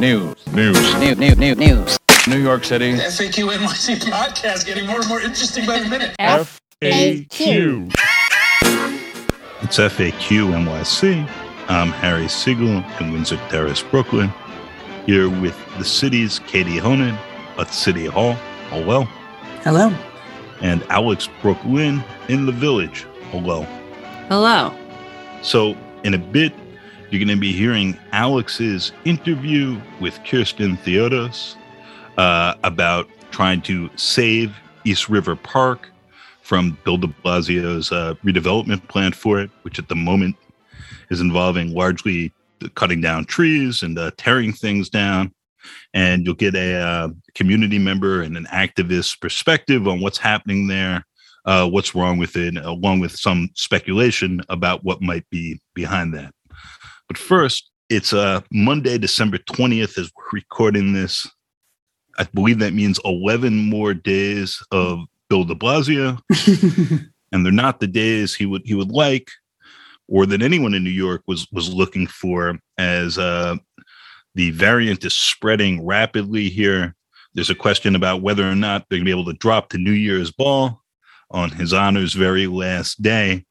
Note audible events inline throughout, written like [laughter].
News. News. News. News. News. News. New York City. FAQ NYC podcast getting more and more interesting by the minute. FAQ. It's FAQ NYC. I'm Harry Siegel in Windsor Terrace, Brooklyn, here with the city's Katie Honan at City Hall. Oh, Hello. Hello. And Alex Brooklyn in the village. Oh, Hello. Hello. So, in a bit, you're going to be hearing Alex's interview with Kirsten Theodos uh, about trying to save East River Park from Bill de Blasio's uh, redevelopment plan for it, which at the moment is involving largely cutting down trees and uh, tearing things down. And you'll get a uh, community member and an activist perspective on what's happening there, uh, what's wrong with it, along with some speculation about what might be behind that. But first, it's uh, Monday, December 20th, as we're recording this. I believe that means 11 more days of Bill de Blasio. [laughs] and they're not the days he would he would like or that anyone in New York was was looking for as uh, the variant is spreading rapidly here. There's a question about whether or not they're going to be able to drop the New Year's ball on his honor's very last day.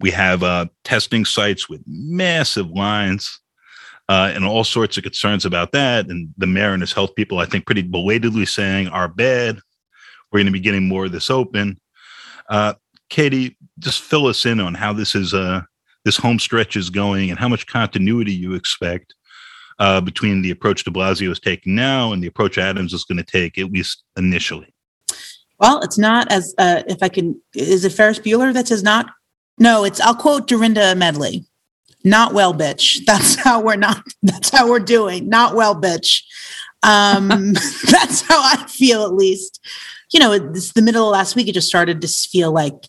We have uh, testing sites with massive lines uh, and all sorts of concerns about that. And the mayor and his health people, I think, pretty belatedly saying are bad. We're going to be getting more of this open. Uh, Katie, just fill us in on how this is uh, this home stretch is going and how much continuity you expect uh, between the approach de Blasio is taking now and the approach Adams is going to take, at least initially. Well, it's not as uh, if I can. Is it Ferris Bueller that says not? No, it's. I'll quote Dorinda Medley. Not well, bitch. [laughs] That's how we're not. That's how we're doing. Not well, bitch. Um, [laughs] [laughs] that's how I feel, at least. You know, it's the middle of last week. It just started to feel like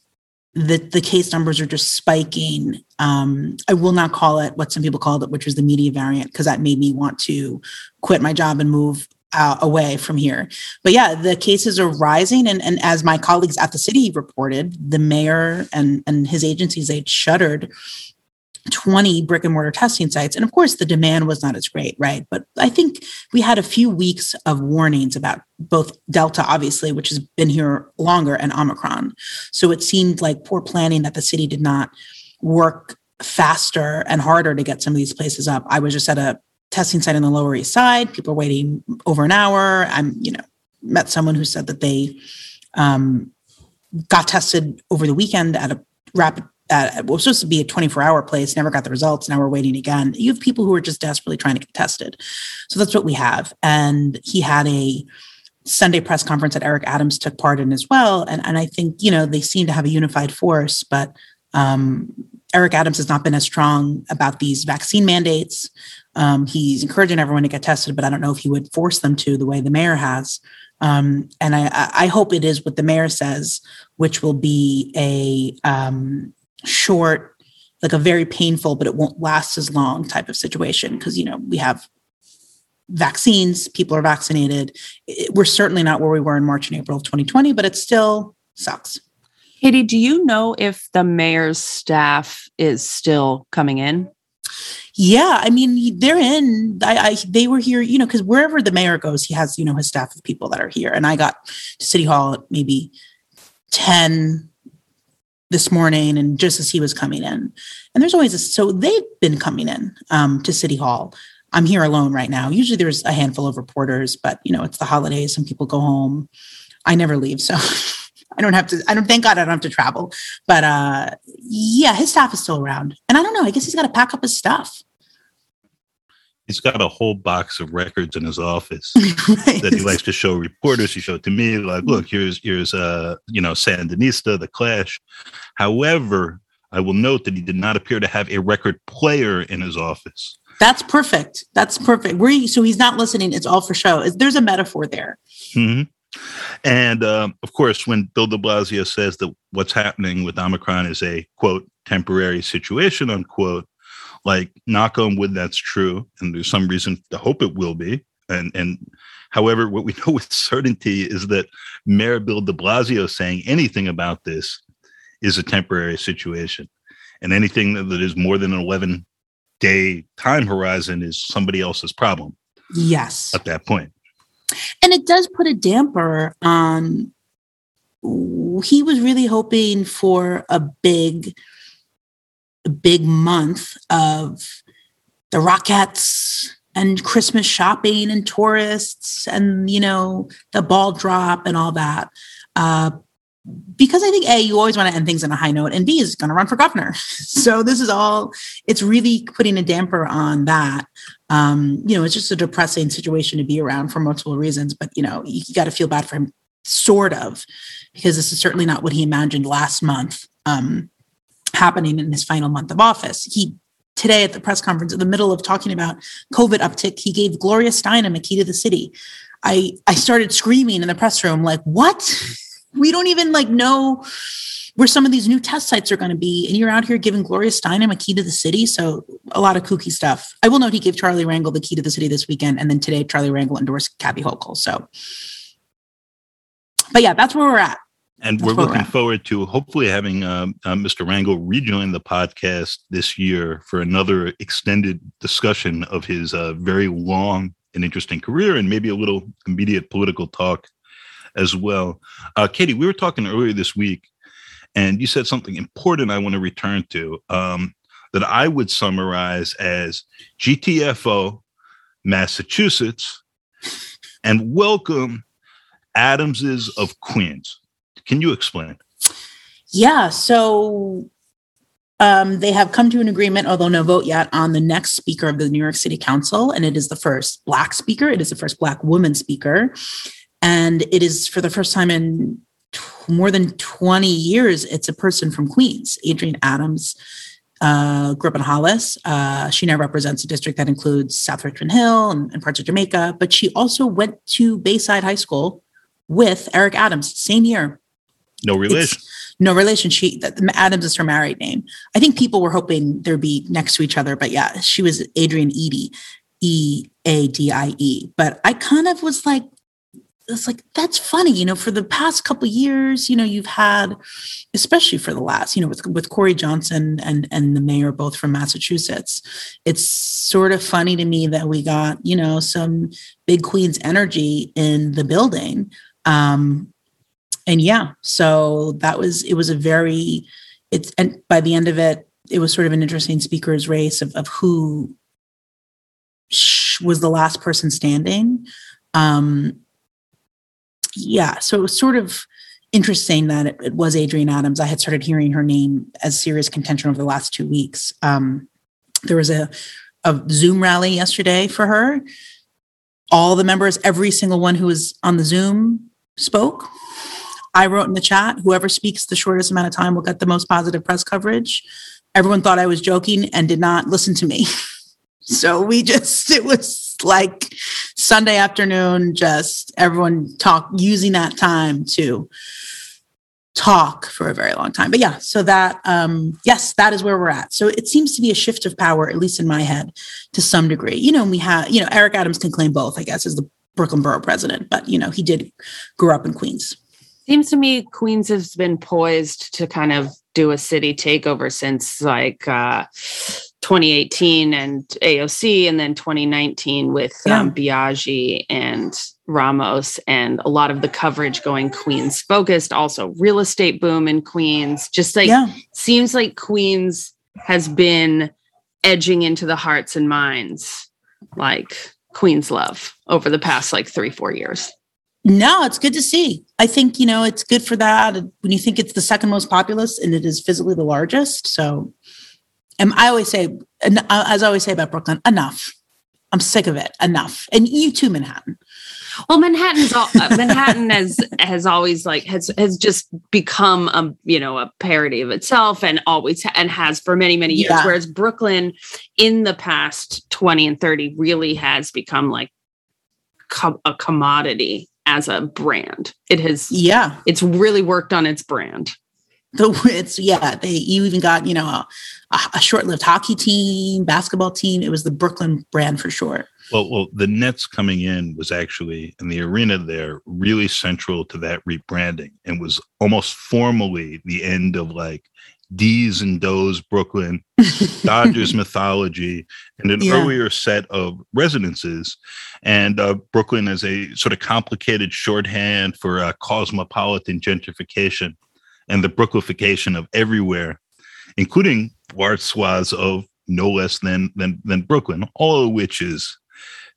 the the case numbers are just spiking. Um, I will not call it what some people called it, which was the media variant, because that made me want to quit my job and move uh, away from here. But yeah, the cases are rising, and and as my colleagues at the city reported, the mayor and and his agencies they shuttered 20 brick and mortar testing sites. And of course, the demand was not as great, right? But I think we had a few weeks of warnings about both Delta, obviously, which has been here longer, and Omicron. So it seemed like poor planning that the city did not work faster and harder to get some of these places up. I was just at a testing site on the Lower East Side. People are waiting over an hour. I'm, you know, met someone who said that they um, got tested over the weekend at a rapid uh, it was supposed to be a 24 hour place, never got the results. Now we're waiting again. You have people who are just desperately trying to get tested. So that's what we have. And he had a Sunday press conference that Eric Adams took part in as well. And, and I think, you know, they seem to have a unified force, but um, Eric Adams has not been as strong about these vaccine mandates. Um, he's encouraging everyone to get tested, but I don't know if he would force them to the way the mayor has. Um, and I, I, hope it is what the mayor says, which will be a um, short, like a very painful, but it won't last as long type of situation. Cause, you know, we have vaccines, people are vaccinated. It, we're certainly not where we were in March and April of 2020, but it still sucks. Katie, do you know if the mayor's staff is still coming in? Yeah, I mean, they're in. I, I they were here, you know, because wherever the mayor goes, he has, you know, his staff of people that are here. And I got to City Hall at maybe 10, this morning and just as he was coming in. And there's always a, so they've been coming in um, to City Hall. I'm here alone right now. Usually there's a handful of reporters, but you know, it's the holidays. Some people go home. I never leave. So [laughs] I don't have to, I don't, thank God I don't have to travel. But uh, yeah, his staff is still around. And I don't know, I guess he's got to pack up his stuff he's got a whole box of records in his office [laughs] that he likes to show reporters. He showed to me, like, look, here's here's uh, you know, Sandinista, the Clash. However, I will note that he did not appear to have a record player in his office. That's perfect. That's perfect. Where so he's not listening. It's all for show. There's a metaphor there. Mm-hmm. And um, of course, when Bill De Blasio says that what's happening with Omicron is a quote temporary situation unquote, like knock on wood that's true and there's some reason to hope it will be and and however what we [laughs] know with certainty is that mayor bill de blasio saying anything about this is a temporary situation and anything that is more than an 11 day time horizon is somebody else's problem Yes. at that point. And it does put a damper on. He was really hoping for a big, big month of the Rockettes and Christmas shopping and tourists and you know the ball drop and all that. Uh, because I think A, you always want to end things on a high note, and B is going to run for governor. [laughs] So this is all, it's really putting a damper on that. Um, you know, it's just a depressing situation to be around for multiple reasons, but you know, you, got to feel bad for him, sort of, because this is certainly not what he imagined last month um, happening in his final month of office. He today at the press conference, in the middle of talking about COVID uptick, he gave Gloria Steinem a key to the city. I I started screaming in the press room, like, what? we don't even like know where some of these new test sites are going to be. And you're out here giving Gloria Steinem a key to the city. So a lot of kooky stuff. I will note he gave Charlie Rangel the key to the city this weekend. And then today, Charlie Rangel endorsed Kathy Hochul. So, but yeah, that's where we're at. And That's we're looking forward to hopefully having um, uh, Mr. Rangel rejoin the podcast this year for another extended discussion of his uh, very long and interesting career and maybe a little immediate political talk as well. Uh, Katie, we were talking earlier this week, and you said something important I want to return to um, that I would summarize as GTFO, Massachusetts, and welcome Adamses of Queens. Can you explain? Yeah. So um, they have come to an agreement, although no vote yet, on the next speaker of the New York City Council. And it is the first Black speaker, it is the first Black woman speaker. And it is for the first time in t- more than 20 years, it's a person from Queens, Adrienne Adams. Uh, grew up in Hollis. Uh, she now represents a district that includes South Richmond Hill and, and parts of Jamaica, but she also went to Bayside High School with Eric Adams, same year. No relation. It's no relation. She that- Adams is her married name. I think people were hoping there'd be next to each other, but yeah, she was Adrienne Eadie, E A D I E. But I kind of was like, it's like that's funny, you know. For the past couple years, you know, you've had, especially for the last, you know, with with Corey Johnson and and the mayor both from Massachusetts. It's sort of funny to me that we got, you know, some big Queens energy in the building. Um, and yeah, so that was it was a very it's and by the end of it, it was sort of an interesting speakers race of of who was the last person standing. Um, yeah, so it was sort of interesting that it, it was Adrienne Adams. I had started hearing her name as serious contention over the last two weeks. Um, there was a a Zoom rally yesterday for her. All the members, every single one who was on the Zoom spoke. I wrote in the chat, whoever speaks the shortest amount of time will get the most positive press coverage. Everyone thought I was joking and did not listen to me. [laughs] So we just, it was like Sunday afternoon, just everyone talk using that time to talk for a very long time. But yeah, so that, um, yes, that is where we're at. So it seems to be a shift of power, at least in my head, to some degree. You know, we have, you know, Eric Adams can claim both, I guess, as the Brooklyn Borough president, but, you know, he did grow up in Queens. Seems to me Queens has been poised to kind of do a city takeover since like uh, 2018 and AOC, and then 2019 with um, Biaggi and Ramos, and a lot of the coverage going Queens focused. Also, real estate boom in Queens. Just like Yeah. seems like Queens has been edging into the hearts and minds, like Queens love over the past like three, four years. No, it's good to see. I think, you know, it's good for that. When you think it's the second most populous and it is physically the largest. So, and I always say, and as I always say about Brooklyn, enough. I'm sick of it. Enough. And you too, Manhattan. Well, Manhattan's all, uh, Manhattan has has always like has has just become a you know a parody of itself and always and has for many many years. Yeah. Whereas Brooklyn, in the past twenty and thirty, really has become like co- a commodity as a brand. It has Yeah. it's really worked on its brand. The it's yeah, they you even got, you know, a, a short-lived hockey team, basketball team. It was the Brooklyn brand for sure. Well, well, the Nets coming in was actually in the arena there really central to that rebranding and was almost formally the end of like D's and Does Brooklyn, Dodgers [laughs] mythology, and an Yeah. earlier set of residences. And uh, Brooklyn is a sort of complicated shorthand for uh, cosmopolitan gentrification and the Brooklification of everywhere, including large swaths of no less than than than Brooklyn, all of which is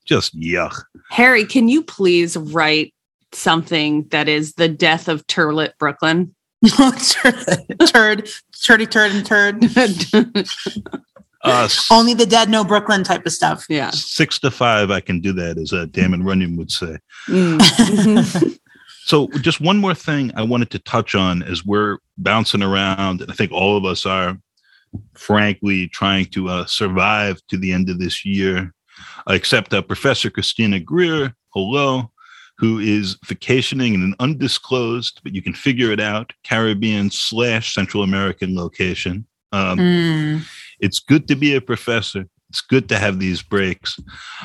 just yuck. Harry, can you please write something that is the death of Turlet Brooklyn? [laughs] turd, turd, turdy turd and turd. [laughs] Uh, s- Only the dead know Brooklyn type of stuff. yeah. six to five, I can do that, as uh, Damon Runyon would say. Mm. [laughs] So, just one more thing I wanted to touch on as we're bouncing around, and I think all of us are, frankly, trying to uh, survive to the end of this year, except uh, Professor Christina Greer, hello, who is vacationing in an undisclosed, but you can figure it out, Caribbean slash Central American location. Um, Mm, It's good to be a professor. It's good to have these breaks.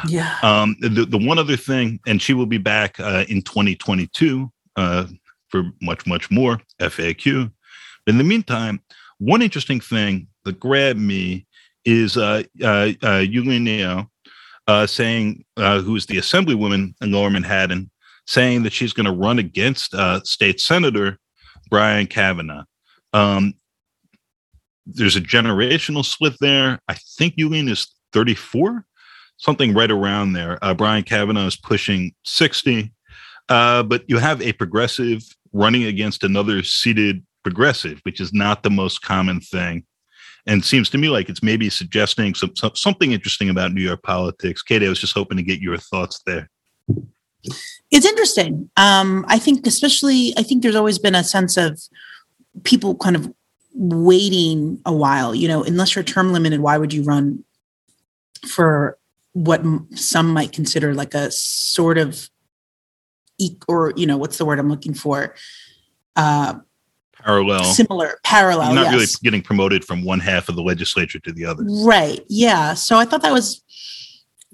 yeah. Um, the, the one other thing, and she will be back uh, in 2022 uh, for much, much more FAQ. In the meantime, one interesting thing that grabbed me is uh, uh, uh, Niou, uh saying, uh, who is the assemblywoman in Lower Manhattan, saying that she's going to run against uh, State Senator Brian Kavanagh. Um, there's a generational split there. I think Yuh-Line is 34 something right around there. Uh, Brian Kavanagh is pushing 60, uh, but you have a progressive running against another seated progressive, which is not the most common thing. And seems to me like it's maybe suggesting some, some, something interesting about New York politics. Katie, I was just hoping to get your thoughts there. It's interesting. Um, I think, especially, I think there's always been a sense of people kind of waiting a while. You know, unless you're term limited, why would you run for what some might consider like a sort of, or you know, what's the word I'm looking for? Uh, Parallel. similar, parallel. You're not really getting promoted from one half of the legislature to the other. Right. Yeah. So I thought that was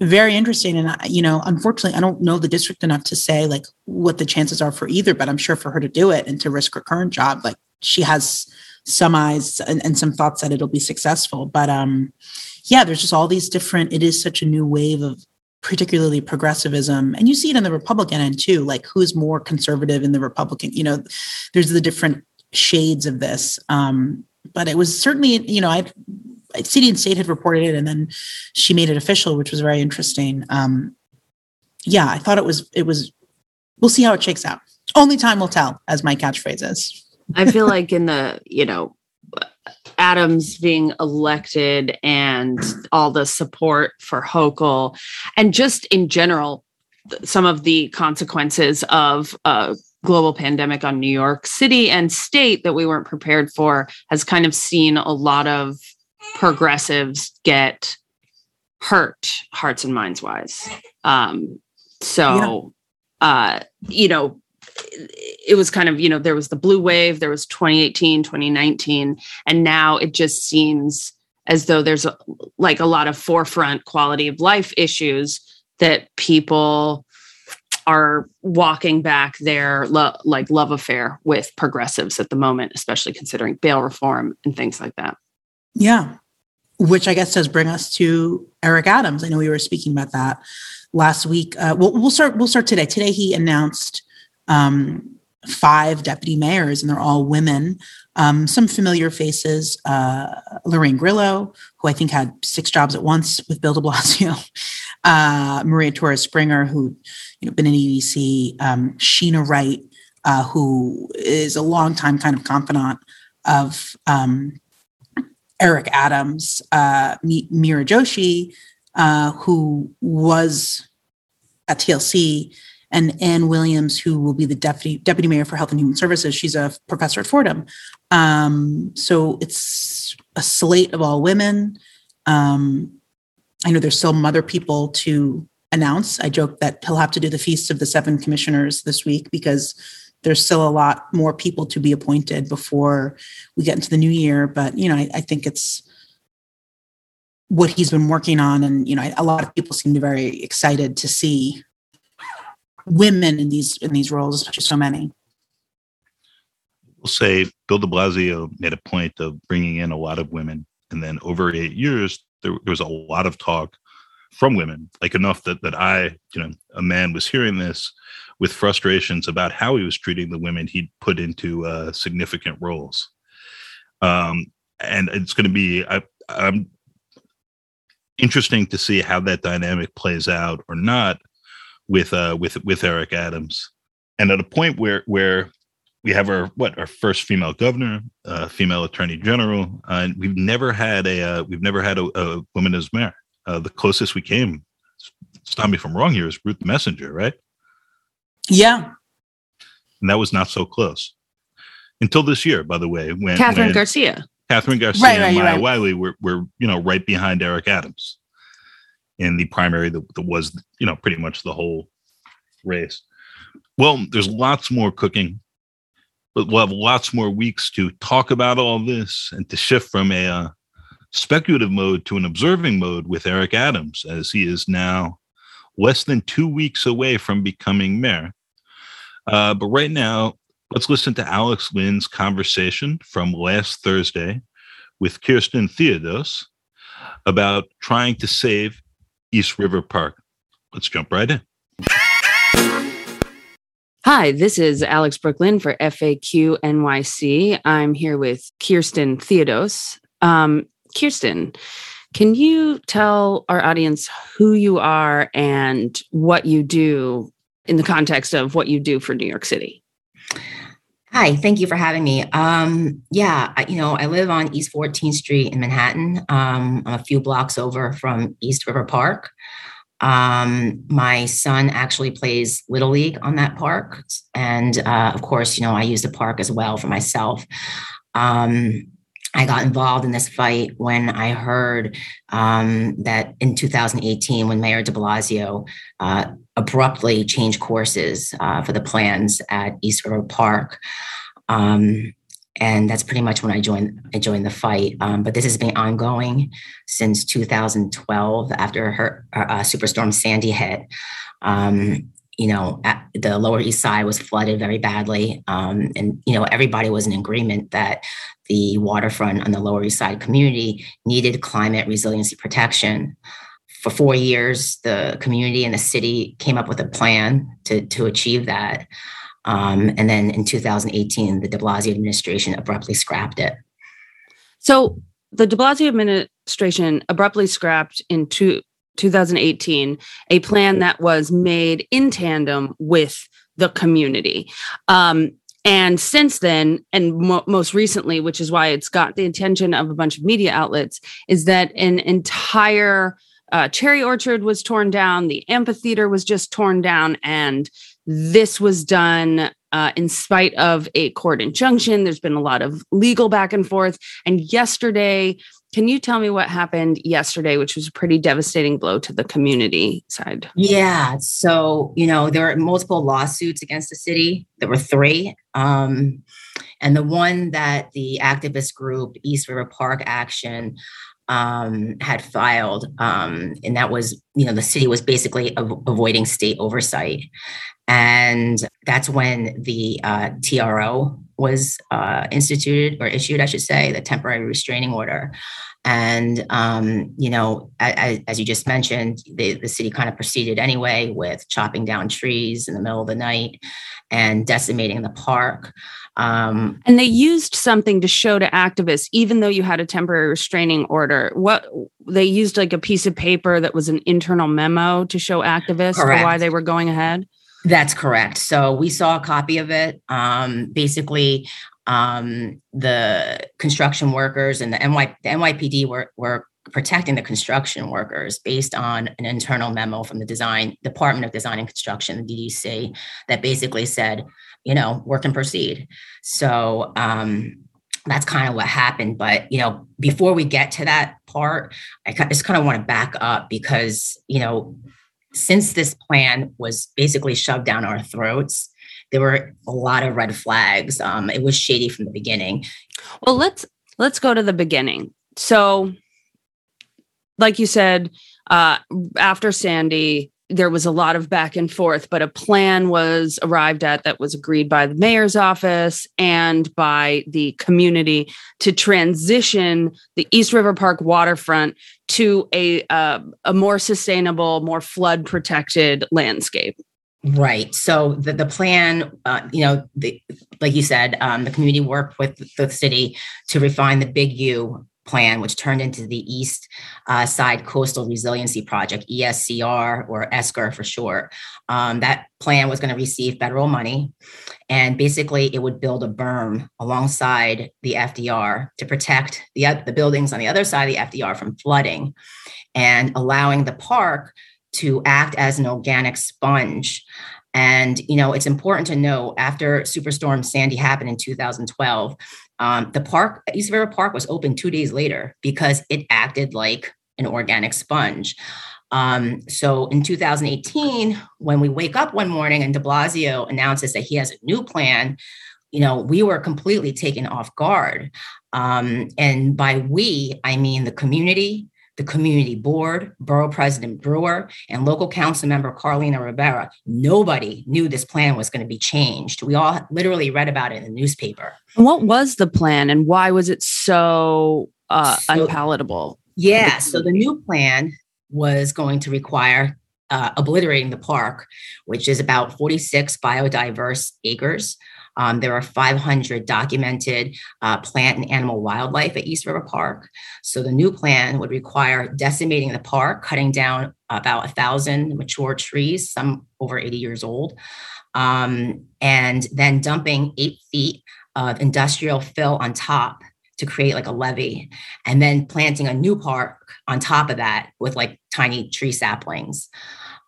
very interesting. And, you know, unfortunately, I don't know the district enough to say like what the chances are for either, but I'm sure for her to do it and to risk her current job, like she has some eyes and, and some thoughts that it'll be successful. But um, yeah, there's just all these different, it is such a new wave of particularly progressivism. And you see it in the Republican end too, like who's more conservative in the Republican, you know, there's the different shades of this. Um, but it was certainly, you know, I City and State had reported it, and then she made it official, which was very interesting. Um, yeah, I thought it was. It was. We'll see how it shakes out. Only time will tell, as my catchphrase is. I feel like in the, you know, Adams being elected and all the support for Hochul and just in general, some of the consequences of a global pandemic on New York City and state that we weren't prepared for has kind of seen a lot of progressives get hurt hearts and minds wise. Um, so, uh, you know, it was kind of you know there was the blue wave there was 2018 2019 and now it just seems as though there's a, like a lot of forefront quality of life issues that people are walking back their lo- like love affair with progressives at the moment especially considering bail reform and things like that Yeah, which I guess does bring us to Eric Adams. I know we were speaking about that last week. Uh, we'll, we'll start. We'll start today. Today he announced um, five deputy mayors, and they're all women. Um, some familiar faces: uh, Lorraine Grillo, who I think had six jobs at once with Bill De Blasio. [laughs] Uh, Maria Torres Springer, who you know been in EDC. Um, Sheena Wright, uh, who is a longtime kind of confidant of um, Eric Adams, uh, Mi- Meera Joshi, uh, who was at TLC, and Ann Williams, who will be the deputy deputy mayor for Health and Human Services. She's a professor at Fordham. Um, so it's a slate of all women. Um, I know there's still other people to announce. I joke that he'll have to do the feast of the seven commissioners this week because there's still a lot more people to be appointed before we get into the new year. But you know, I, I think it's what he's been working on, and you know, a lot of people seem to be very excited to see women in these in these roles, especially so many. We'll say Bill de Blasio made a point of bringing in a lot of women. And then over eight years, there, there was a lot of talk from women, like enough that, that I, you know, a man was hearing this with frustrations about how he was treating the women he'd put into uh, significant roles. Um, and it's going to be I, I'm interesting to see how that dynamic plays out or not with uh, with with Eric Adams. And at a point where where we have our what our first female governor, uh, female attorney general, uh, and we've never had a uh, we've never had a, a woman as mayor. Uh, the closest we came, stop me if I'm wrong here, is Ruth Messinger, right? Yeah. And that was not so close until this year, by the way, when Kathryn when Garcia. Kathryn Garcia Right, right, and you're Maya right. Wiley were, were, you know, right behind Eric Adams in the primary that, that was, you know, pretty much the whole race. Well, there's lots more cooking, but we'll have lots more weeks to talk about all this and to shift from a uh, speculative mode to an observing mode with Eric Adams, as he is now less than two weeks away from becoming mayor. Uh, but right now, let's listen to Alex Lynn's conversation from last Thursday with Kirsten Theodos about trying to save East River Park. Let's jump right in. Hi, this is Alex Brooklyn for FAQ NYC. I'm here with Kirsten Theodos. Um, Kirsten, can you tell our audience who you are and what you do in the context of what you do for New York City? Hi, thank you for having me. Um, yeah, I, you know, I live on East 14th Street in Manhattan. Um, I'm a few blocks over from East River Park. Um, my son actually plays Little League on that park. And uh, of course, you know, I use the park as well for myself. Um, I got involved in this fight when I heard um, that in 2018, when Mayor de Blasio uh, abruptly changed courses uh, for the plans at East River Park. Um, and that's pretty much when I joined. I joined the fight. Um, but this has been ongoing since 2012, after her uh, Superstorm Sandy hit. Um, you know, the Lower East Side was flooded very badly, um, and you know everybody was in agreement that the waterfront on the Lower East Side community needed climate resiliency protection. For four years, the community and the city came up with a plan to to achieve that. Um, and then in 2018, the de Blasio administration abruptly scrapped it. So the de Blasio administration abruptly scrapped in two, 2018 a plan that was made in tandem with the community. Um, and since then, and mo- most recently, which is why it's got the attention of a bunch of media outlets, is that an entire uh, cherry orchard was torn down, the amphitheater was just torn down, and this was done uh, in spite of a court injunction. There's been a lot of legal back and forth. And yesterday, can you tell me what happened yesterday, which was a pretty devastating blow to the community side? Yeah. So, you know, there were multiple lawsuits against the city. There were three. Um, and the one that the activist group East River Park Action um, had filed, um, and that was, you know, the city was basically av- avoiding state oversight. And that's when the uh, TRO was uh, instituted or issued, I should say, the temporary restraining order. And, um, you know, as, as you just mentioned, the, the city kind of proceeded anyway with chopping down trees in the middle of the night and decimating the park. Um, and they used something to show to activists, even though you had a temporary restraining order. What they used like a piece of paper that was an internal memo to show activists why they were going ahead. That's correct. So we saw a copy of it. Um, basically, um, the construction workers and the, NY, the NYPD were, were protecting the construction workers based on an internal memo from the design Department of Design and Construction, the DDC, that basically said, you know, work and proceed. So um, that's kind of what happened. But you know, before we get to that part, I just kind of want to back up because you know since this plan was basically shoved down our throats, there were a lot of red flags. Um, it was shady from the beginning. Well, let's let's go to the beginning. So, like you said, uh, after Sandy, there was a lot of back and forth, but a plan was arrived at that was agreed by the mayor's office and by the community to transition the East River Park waterfront to a uh, a more sustainable, more flood protected landscape. Right. So the, the plan, uh, you know, the, like you said, um, the community worked with the city to refine the Big U plan, which turned into the East uh, Side Coastal Resiliency Project, ESCR or ESCR for short. Um, that plan was going to receive federal money, and basically it would build a berm alongside the FDR to protect the, the buildings on the other side of the FDR from flooding and allowing the park to act as an organic sponge. And, you know, it's important to know after Superstorm Sandy happened in 2012, um, the park, East River Park, was open two days later because it acted like an organic sponge. Um, so in 2018, when we wake up one morning and de Blasio announces that he has a new plan, you know, we were completely taken off guard. Um, and by we, I mean the community, the community board, borough president Brewer, and local council member Carlina Rivera. Nobody knew this plan was going to be changed. We all literally read about it in the newspaper. What was the plan and why was it so, uh, so unpalatable? Yeah, so the new plan was going to require uh, obliterating the park, which is about 46 biodiverse acres. Um, there are 500 documented uh, plant and animal wildlife at East River Park. So the new plan would require decimating the park, cutting down about a thousand mature trees, some over 80 years old, um, and then dumping eight feet of industrial fill on top to create like a levee, and then planting a new park on top of that with like tiny tree saplings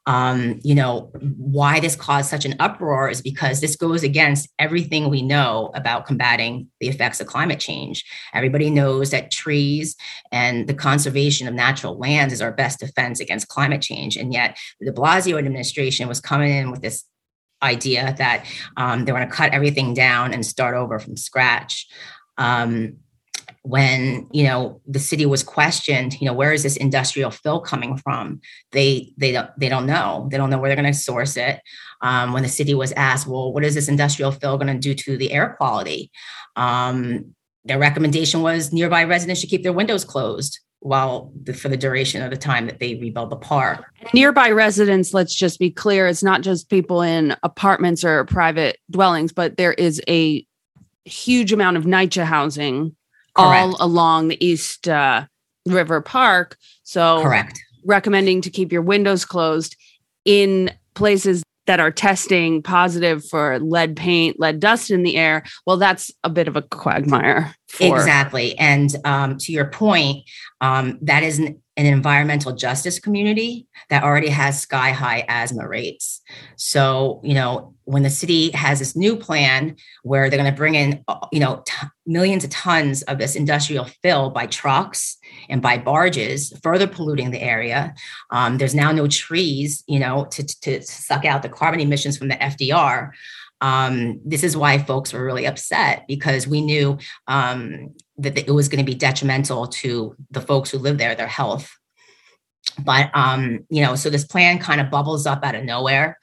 um, you know, why this caused such an uproar is because this goes against everything we know about combating the effects of climate change. Everybody knows that trees and the conservation of natural lands is our best defense against climate change. And yet, the Blasio administration was coming in with this idea that um, they going to cut everything down and start over from scratch. Um, when you know the city was questioned you know where is this industrial fill coming from? They they don't they don't know. They don't know where they're going to source it. Um, when the city was asked well what is this industrial fill going to do to the air quality? Um, their recommendation was nearby residents should keep their windows closed while the, for the duration of the time that they rebuild the park. Nearby residents let's just be clear it's not just people in apartments or private dwellings but there is a huge amount of NYCHA housing Correct. all along the East uh, River Park. So, correct. Recommending to keep your windows closed in places that are testing positive for lead paint, lead dust in the air. Well, that's a bit of a quagmire. For- exactly. And um, to your point, um, that is an, an environmental justice community that already has sky high asthma rates. So, you know, when the city has this new plan where they're going to bring in, uh, you know, t- millions of tons of this industrial fill by trucks and by barges, further polluting the area. Um, there's now no trees, you know, to, to suck out the carbon emissions from the FDR. Um, this is why folks were really upset because we knew um, that it was going to be detrimental to the folks who live there, their health. But um, you know, so this plan kind of bubbles up out of nowhere,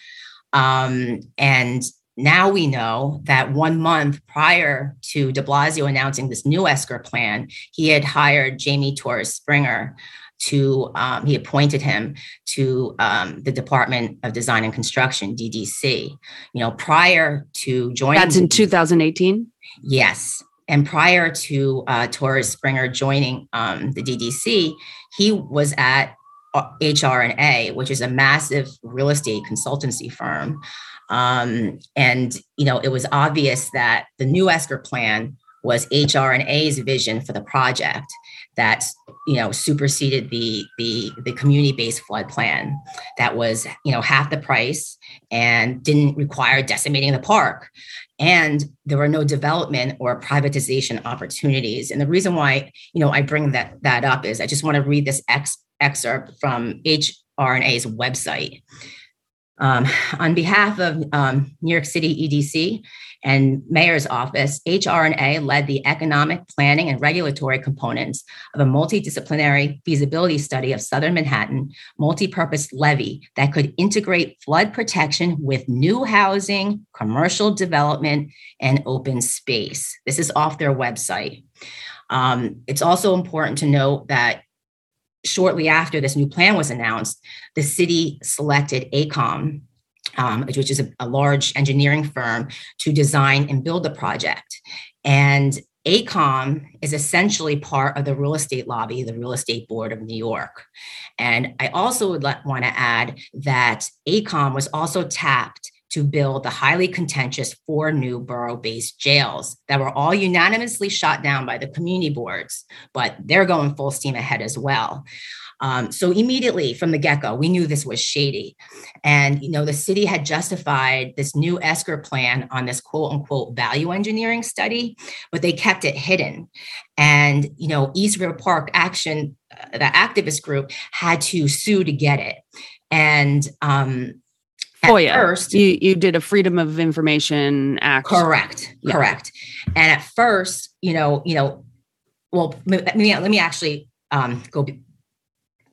um, and now we know that one month prior to De Blasio announcing this new ESCR plan, he had hired Jamie Torres Springer to um, he appointed him to um, the Department of Design and Construction (DDC). You know, prior to joining, that's in 2018. Yes, and prior to uh, Torres Springer joining um, the DDC, he was at HR&A, which is a massive real estate consultancy firm. Um, and you know, it was obvious that the new ESCR plan was HR&A's vision for the project that you know superseded the the the community-based flood plan that was you know half the price and didn't require decimating the park. And there were no development or privatization opportunities. And the reason why you know i bring that that up is i just want to read this ex- excerpt from HR&A's website Um, on behalf of um, New York City EDC and Mayor's Office, HR&A led the economic planning and regulatory components of a multidisciplinary feasibility study of Southern Manhattan multi-purpose levee that could integrate flood protection with new housing, commercial development, and open space. This is off their website. Um, it's also important to note that shortly after this new plan was announced, the city selected AECOM, um, which is a, a, large engineering firm, to design and build the project. And AECOM is essentially part of the real estate lobby, the Real Estate Board of New York. And I also would want to add that AECOM was also tapped to build the highly contentious four new borough based jails that were all unanimously shot down by the community boards, but they're going full steam ahead as well. Um, so immediately from the get-go, we knew this was shady. And you know, the city had justified this new Esker plan on this quote unquote value engineering study, but they kept it hidden. And you know, East River Park Action, uh, the activist group, had to sue to get it. And um, FOIA. First, you you did a Freedom of Information Act. Correct. Yeah. Correct. And at first, you know, you know, well, let me let me actually um, go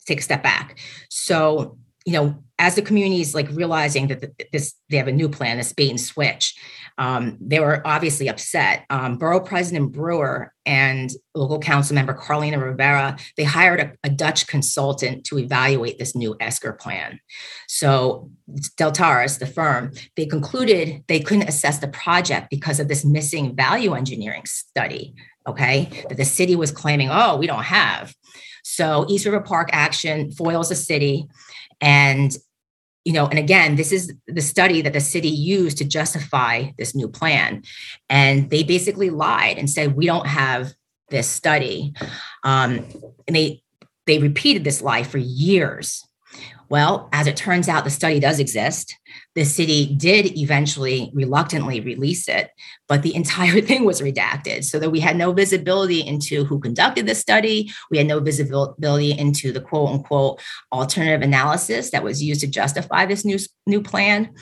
take a step back. So, you know, as the community is like realizing that this they have a new plan, this bait and switch, um, they were obviously upset. Um, Borough President Brewer and local council member Carlina Rivera they hired a, a, Dutch consultant to evaluate this new Esker plan. So Deltares, the firm, they concluded they couldn't assess the project because of this missing value engineering study. Okay, that the city was claiming, oh, we don't have. So East River Park Action foils the city and you know, and again, this is the study that the city used to justify this new plan. And they basically lied and said, we don't have this study. Um, and they they repeated this lie for years. Well, as it turns out, the study does exist. The city did eventually reluctantly release it, but the [laughs] entire thing was redacted so that we had no visibility into who conducted the study. We had no visibility into the quote unquote alternative analysis that was used to justify this new, new plan.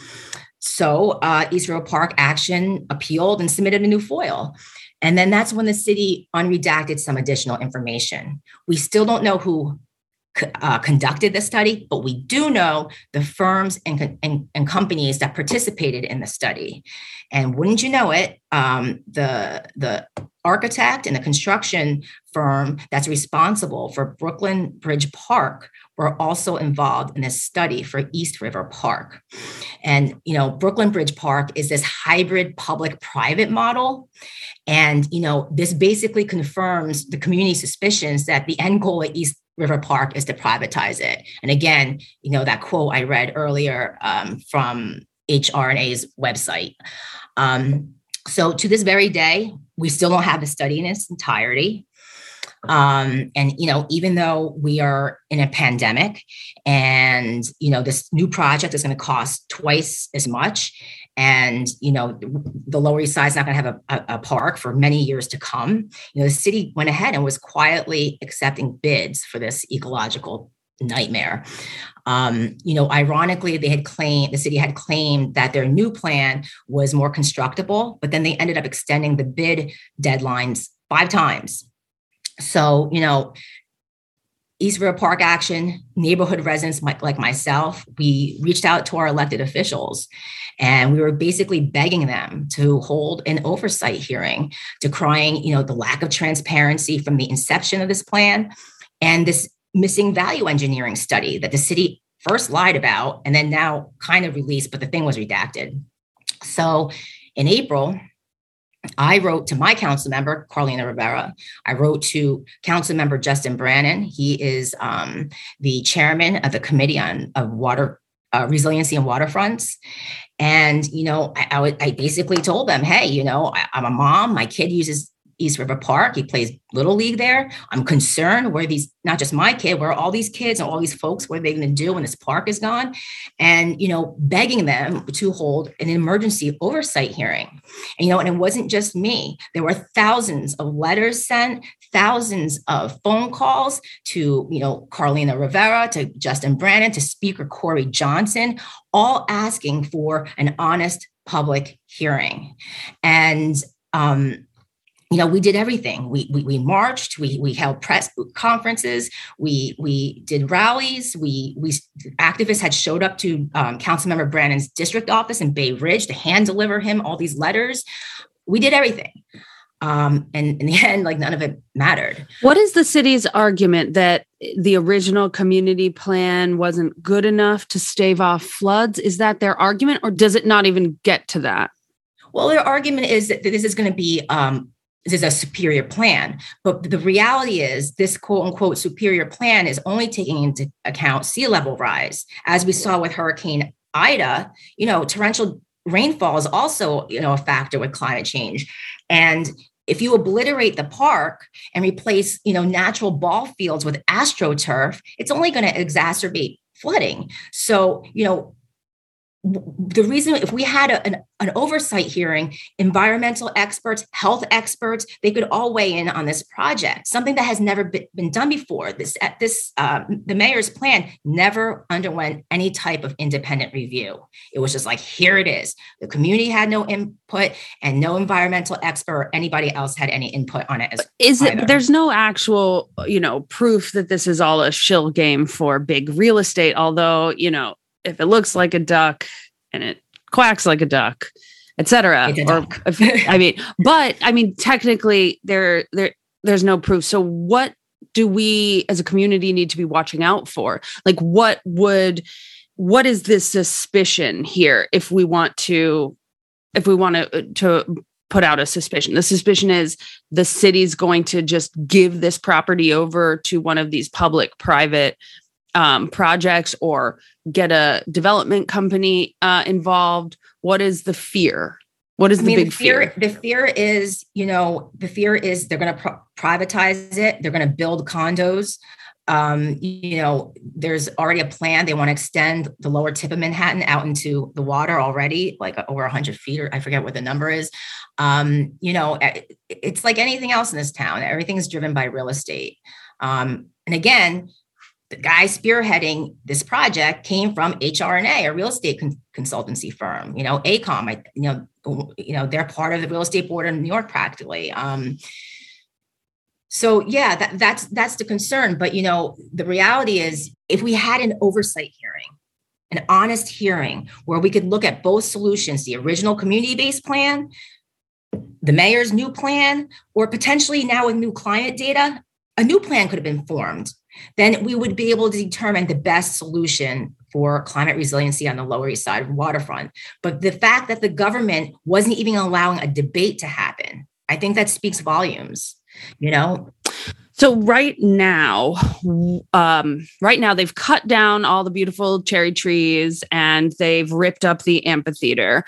So uh, East River Park Action appealed and submitted a new FOIL. And then that's when the city unredacted some additional information. We still don't know who uh, conducted the study, but we do know the firms and, and, and, companies that participated in the study. And wouldn't you know it, um, the, the architect and the construction firm that's responsible for Brooklyn Bridge Park were also involved in this study for East River Park. And, you know, Brooklyn Bridge Park is this hybrid public private model. And, you know, this basically confirms the community suspicions that the end goal at East River Park is to privatize it. And again, you know, that quote I read earlier um, from HR&A's website. Um, so to this very day, we still don't have the study in its entirety. Um, and you know, even though we are in a pandemic, and you know, this new project is going to cost twice as much, and you know the lower east side is not going to have a, a, a, park for many years to come you know the city went ahead and was quietly accepting bids for this ecological nightmare. Um, you know ironically they had claimed the city had claimed that their new plan was more constructible but then they ended up extending the bid deadlines five times so you know East River Park Action, neighborhood residents like myself, we reached out to our elected officials and we were basically begging them to hold an oversight hearing, decrying, you know, the lack of transparency from the inception of this plan and this missing value engineering study that the city first lied about and then now kind of released, but the thing was redacted. So in April, I wrote to my council member, Carlina Rivera. I wrote to council member Justin Brannan. He is um, the chairman of the Committee on of Water uh, Resiliency and Waterfronts. And, you know, I, basically told them, hey, you know, I, I'm a mom. My kid uses East River Park. He plays little league there. I'm concerned where these, not just my kid, where all these kids and all these folks, what are they going to do when this park is gone? And, you know, begging them to hold an emergency oversight hearing. And, you know, and it wasn't just me. There were thousands of letters sent, thousands of phone calls to, you know, Carlina Rivera, to Justin Brannan, to Speaker Corey Johnson, all asking for an honest public hearing. And um, you know, we did everything. We, we, we marched. We we held press conferences. We we did rallies. We we activists had showed up to um, Councilmember Brannan's district office in Bay Ridge to hand deliver him all these letters. We did everything, um, and in the [laughs] end, like none of it mattered. What is the city's argument that the original community plan wasn't good enough to stave off floods? Is that their argument, or does it not even get to that? Well, their argument is that this is going to be um, this is a superior plan. But the reality is, this quote unquote superior plan is only taking into account sea level rise. As we saw with Hurricane Ida, you know, torrential rainfall is also, you know, a factor with climate change. And if you obliterate the park and replace, you know, natural ball fields with astroturf, it's only going to exacerbate flooding. So, you know, the reason if we had a, an, an oversight hearing environmental experts health experts they could all weigh in on this project. Something that has never been, done before. This at this um, the mayor's plan never underwent any type of independent review. It was just like here it is. The community had no input and no environmental expert or anybody else had any input on it as is either. it there's no actual you know proof that this is all a shill game for big real estate although you know if it looks like a duck and it quacks like a duck, etc. Or if, I mean, [laughs] but I mean, technically, there there there's no proof. So what do we as a community need to be watching out for? Like, what would what is this suspicion here if we want to if we want to uh, to put out a suspicion the suspicion is the city's going to just give this property over to one of these public private um, projects or get a development company uh, involved? What is the fear? What is the mean, big the fear, fear, The fear is, you know, the fear is they're going to pro- privatize it. They're going to build condos. Um, you know, there's already a plan. They want to extend the lower tip of Manhattan out into the water already, like over 100 feet, or I forget what the number is. Um, you know, it's like anything else in this town. Everything's driven by real estate. Um, and again, the guy spearheading this project came from HR&A, a real estate con- consultancy firm. You know, AECOM. I, you know, you know, they're part of the real estate board in New York, practically. Um, so yeah, that, that's that's the concern. But you know, the reality is, if we had an oversight hearing, an honest hearing where we could look at both solutions, the original community-based plan, the mayor's new plan, or potentially now with new client data, a new plan could have been formed then we would be able to determine the best solution for climate resiliency on the Lower East Side waterfront. But the fact that the government wasn't even allowing a debate to happen, I think that speaks volumes, you know? So right now, um, right now they've cut down all the beautiful cherry trees and they've ripped up the amphitheater.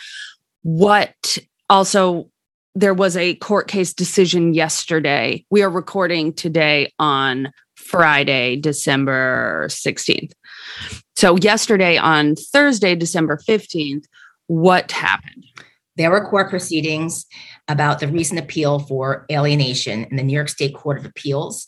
What also there was a court case decision yesterday. We are recording today on Friday, December 16th. So, yesterday on Thursday, December 15th, what happened? There were court proceedings about the recent appeal for alienation in the New York State Court of Appeals,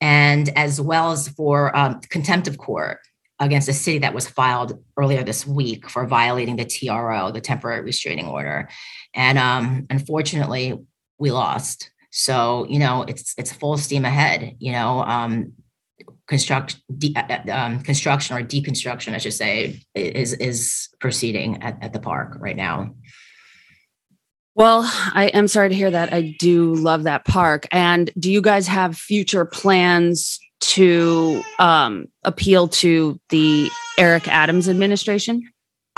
and as well as for um, contempt of court against a city that was filed earlier this week for violating the TRO, the temporary restraining order. And um, unfortunately, we lost. So you know, it's it's full steam ahead. You know, um, construct de- uh, uh, um, construction or deconstruction, I should say, is is proceeding at, at the park right now. Well, I am sorry to hear that. I do love that park. And do you guys have future plans to um, appeal to the Eric Adams administration?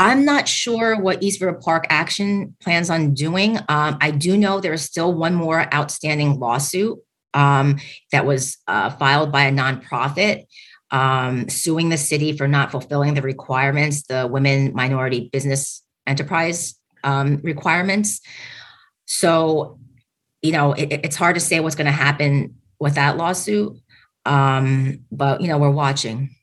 I'm not sure what East River Park Action plans on doing. Um, I do know there is still one more outstanding lawsuit um, that was uh, filed by a nonprofit um, suing the city for not fulfilling the requirements, the women minority business enterprise um, requirements. So you know, it, it's hard to say what's going to happen with that lawsuit. Um, but, you know, we're watching.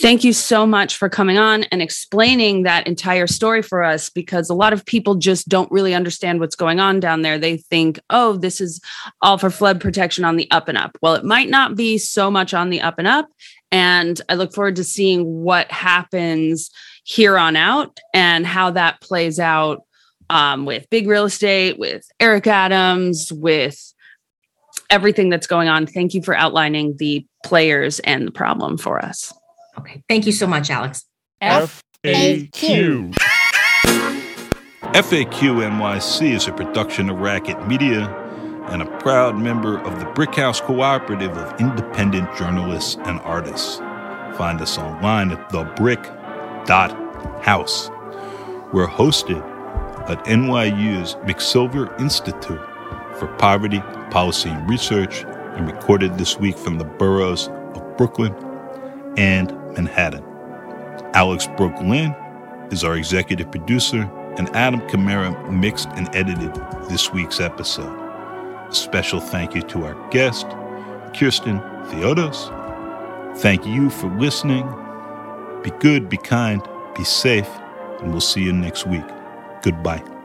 Thank you so much for coming on and explaining that entire story for us because a lot of people just don't really understand what's going on down there. They think, oh, this is all for flood protection on the up and up. Well, it might not be so much on the up and up. And I look forward to seeing what happens here on out and how that plays out um, with big real estate, with Eric Adams, with everything that's going on. Thank you for outlining the players and the problem for us. Okay. Thank you so much, Alex. FAQ. FAQ NYC is a production of Racket Media and a proud member of the Brickhouse Cooperative of Independent Journalists and Artists. Find us online at thebrick.house. We're hosted at NYU's McSilver Institute for Poverty, Policy, and Research and recorded this week from the boroughs of Brooklyn and Manhattan. Alex Brooklyn is our executive producer, and Adam Kamara mixed and edited this week's episode. A special thank you to our guest, Kirsten Theodos. Thank you for listening. Be good, be kind, be safe, and we'll see you next week. Goodbye.